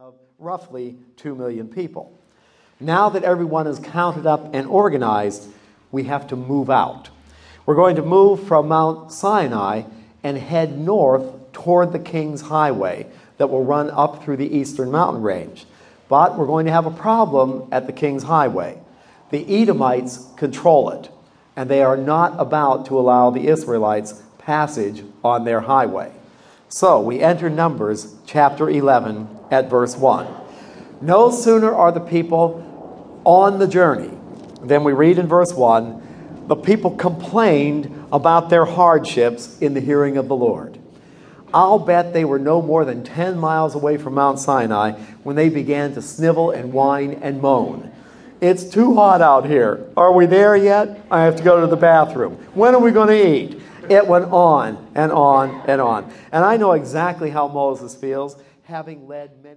of roughly 2 million people. Now that everyone is counted up and organized, we have to move out. We're going to move from Mount Sinai and head north toward the King's Highway that will run up through the eastern mountain range. But we're going to have a problem at the King's Highway. The Edomites control it, and they are not about to allow the Israelites passage on their highway. So we enter Numbers chapter 11 at verse 1. No sooner are the people on the journey than we read in verse 1 the people complained about their hardships in the hearing of the Lord. I'll bet they were no more than 10 miles away from Mount Sinai when they began to snivel and whine and moan. It's too hot out here. Are we there yet? I have to go to the bathroom. When are we going to eat? It went on and on and on. And I know exactly how Moses feels, having led many.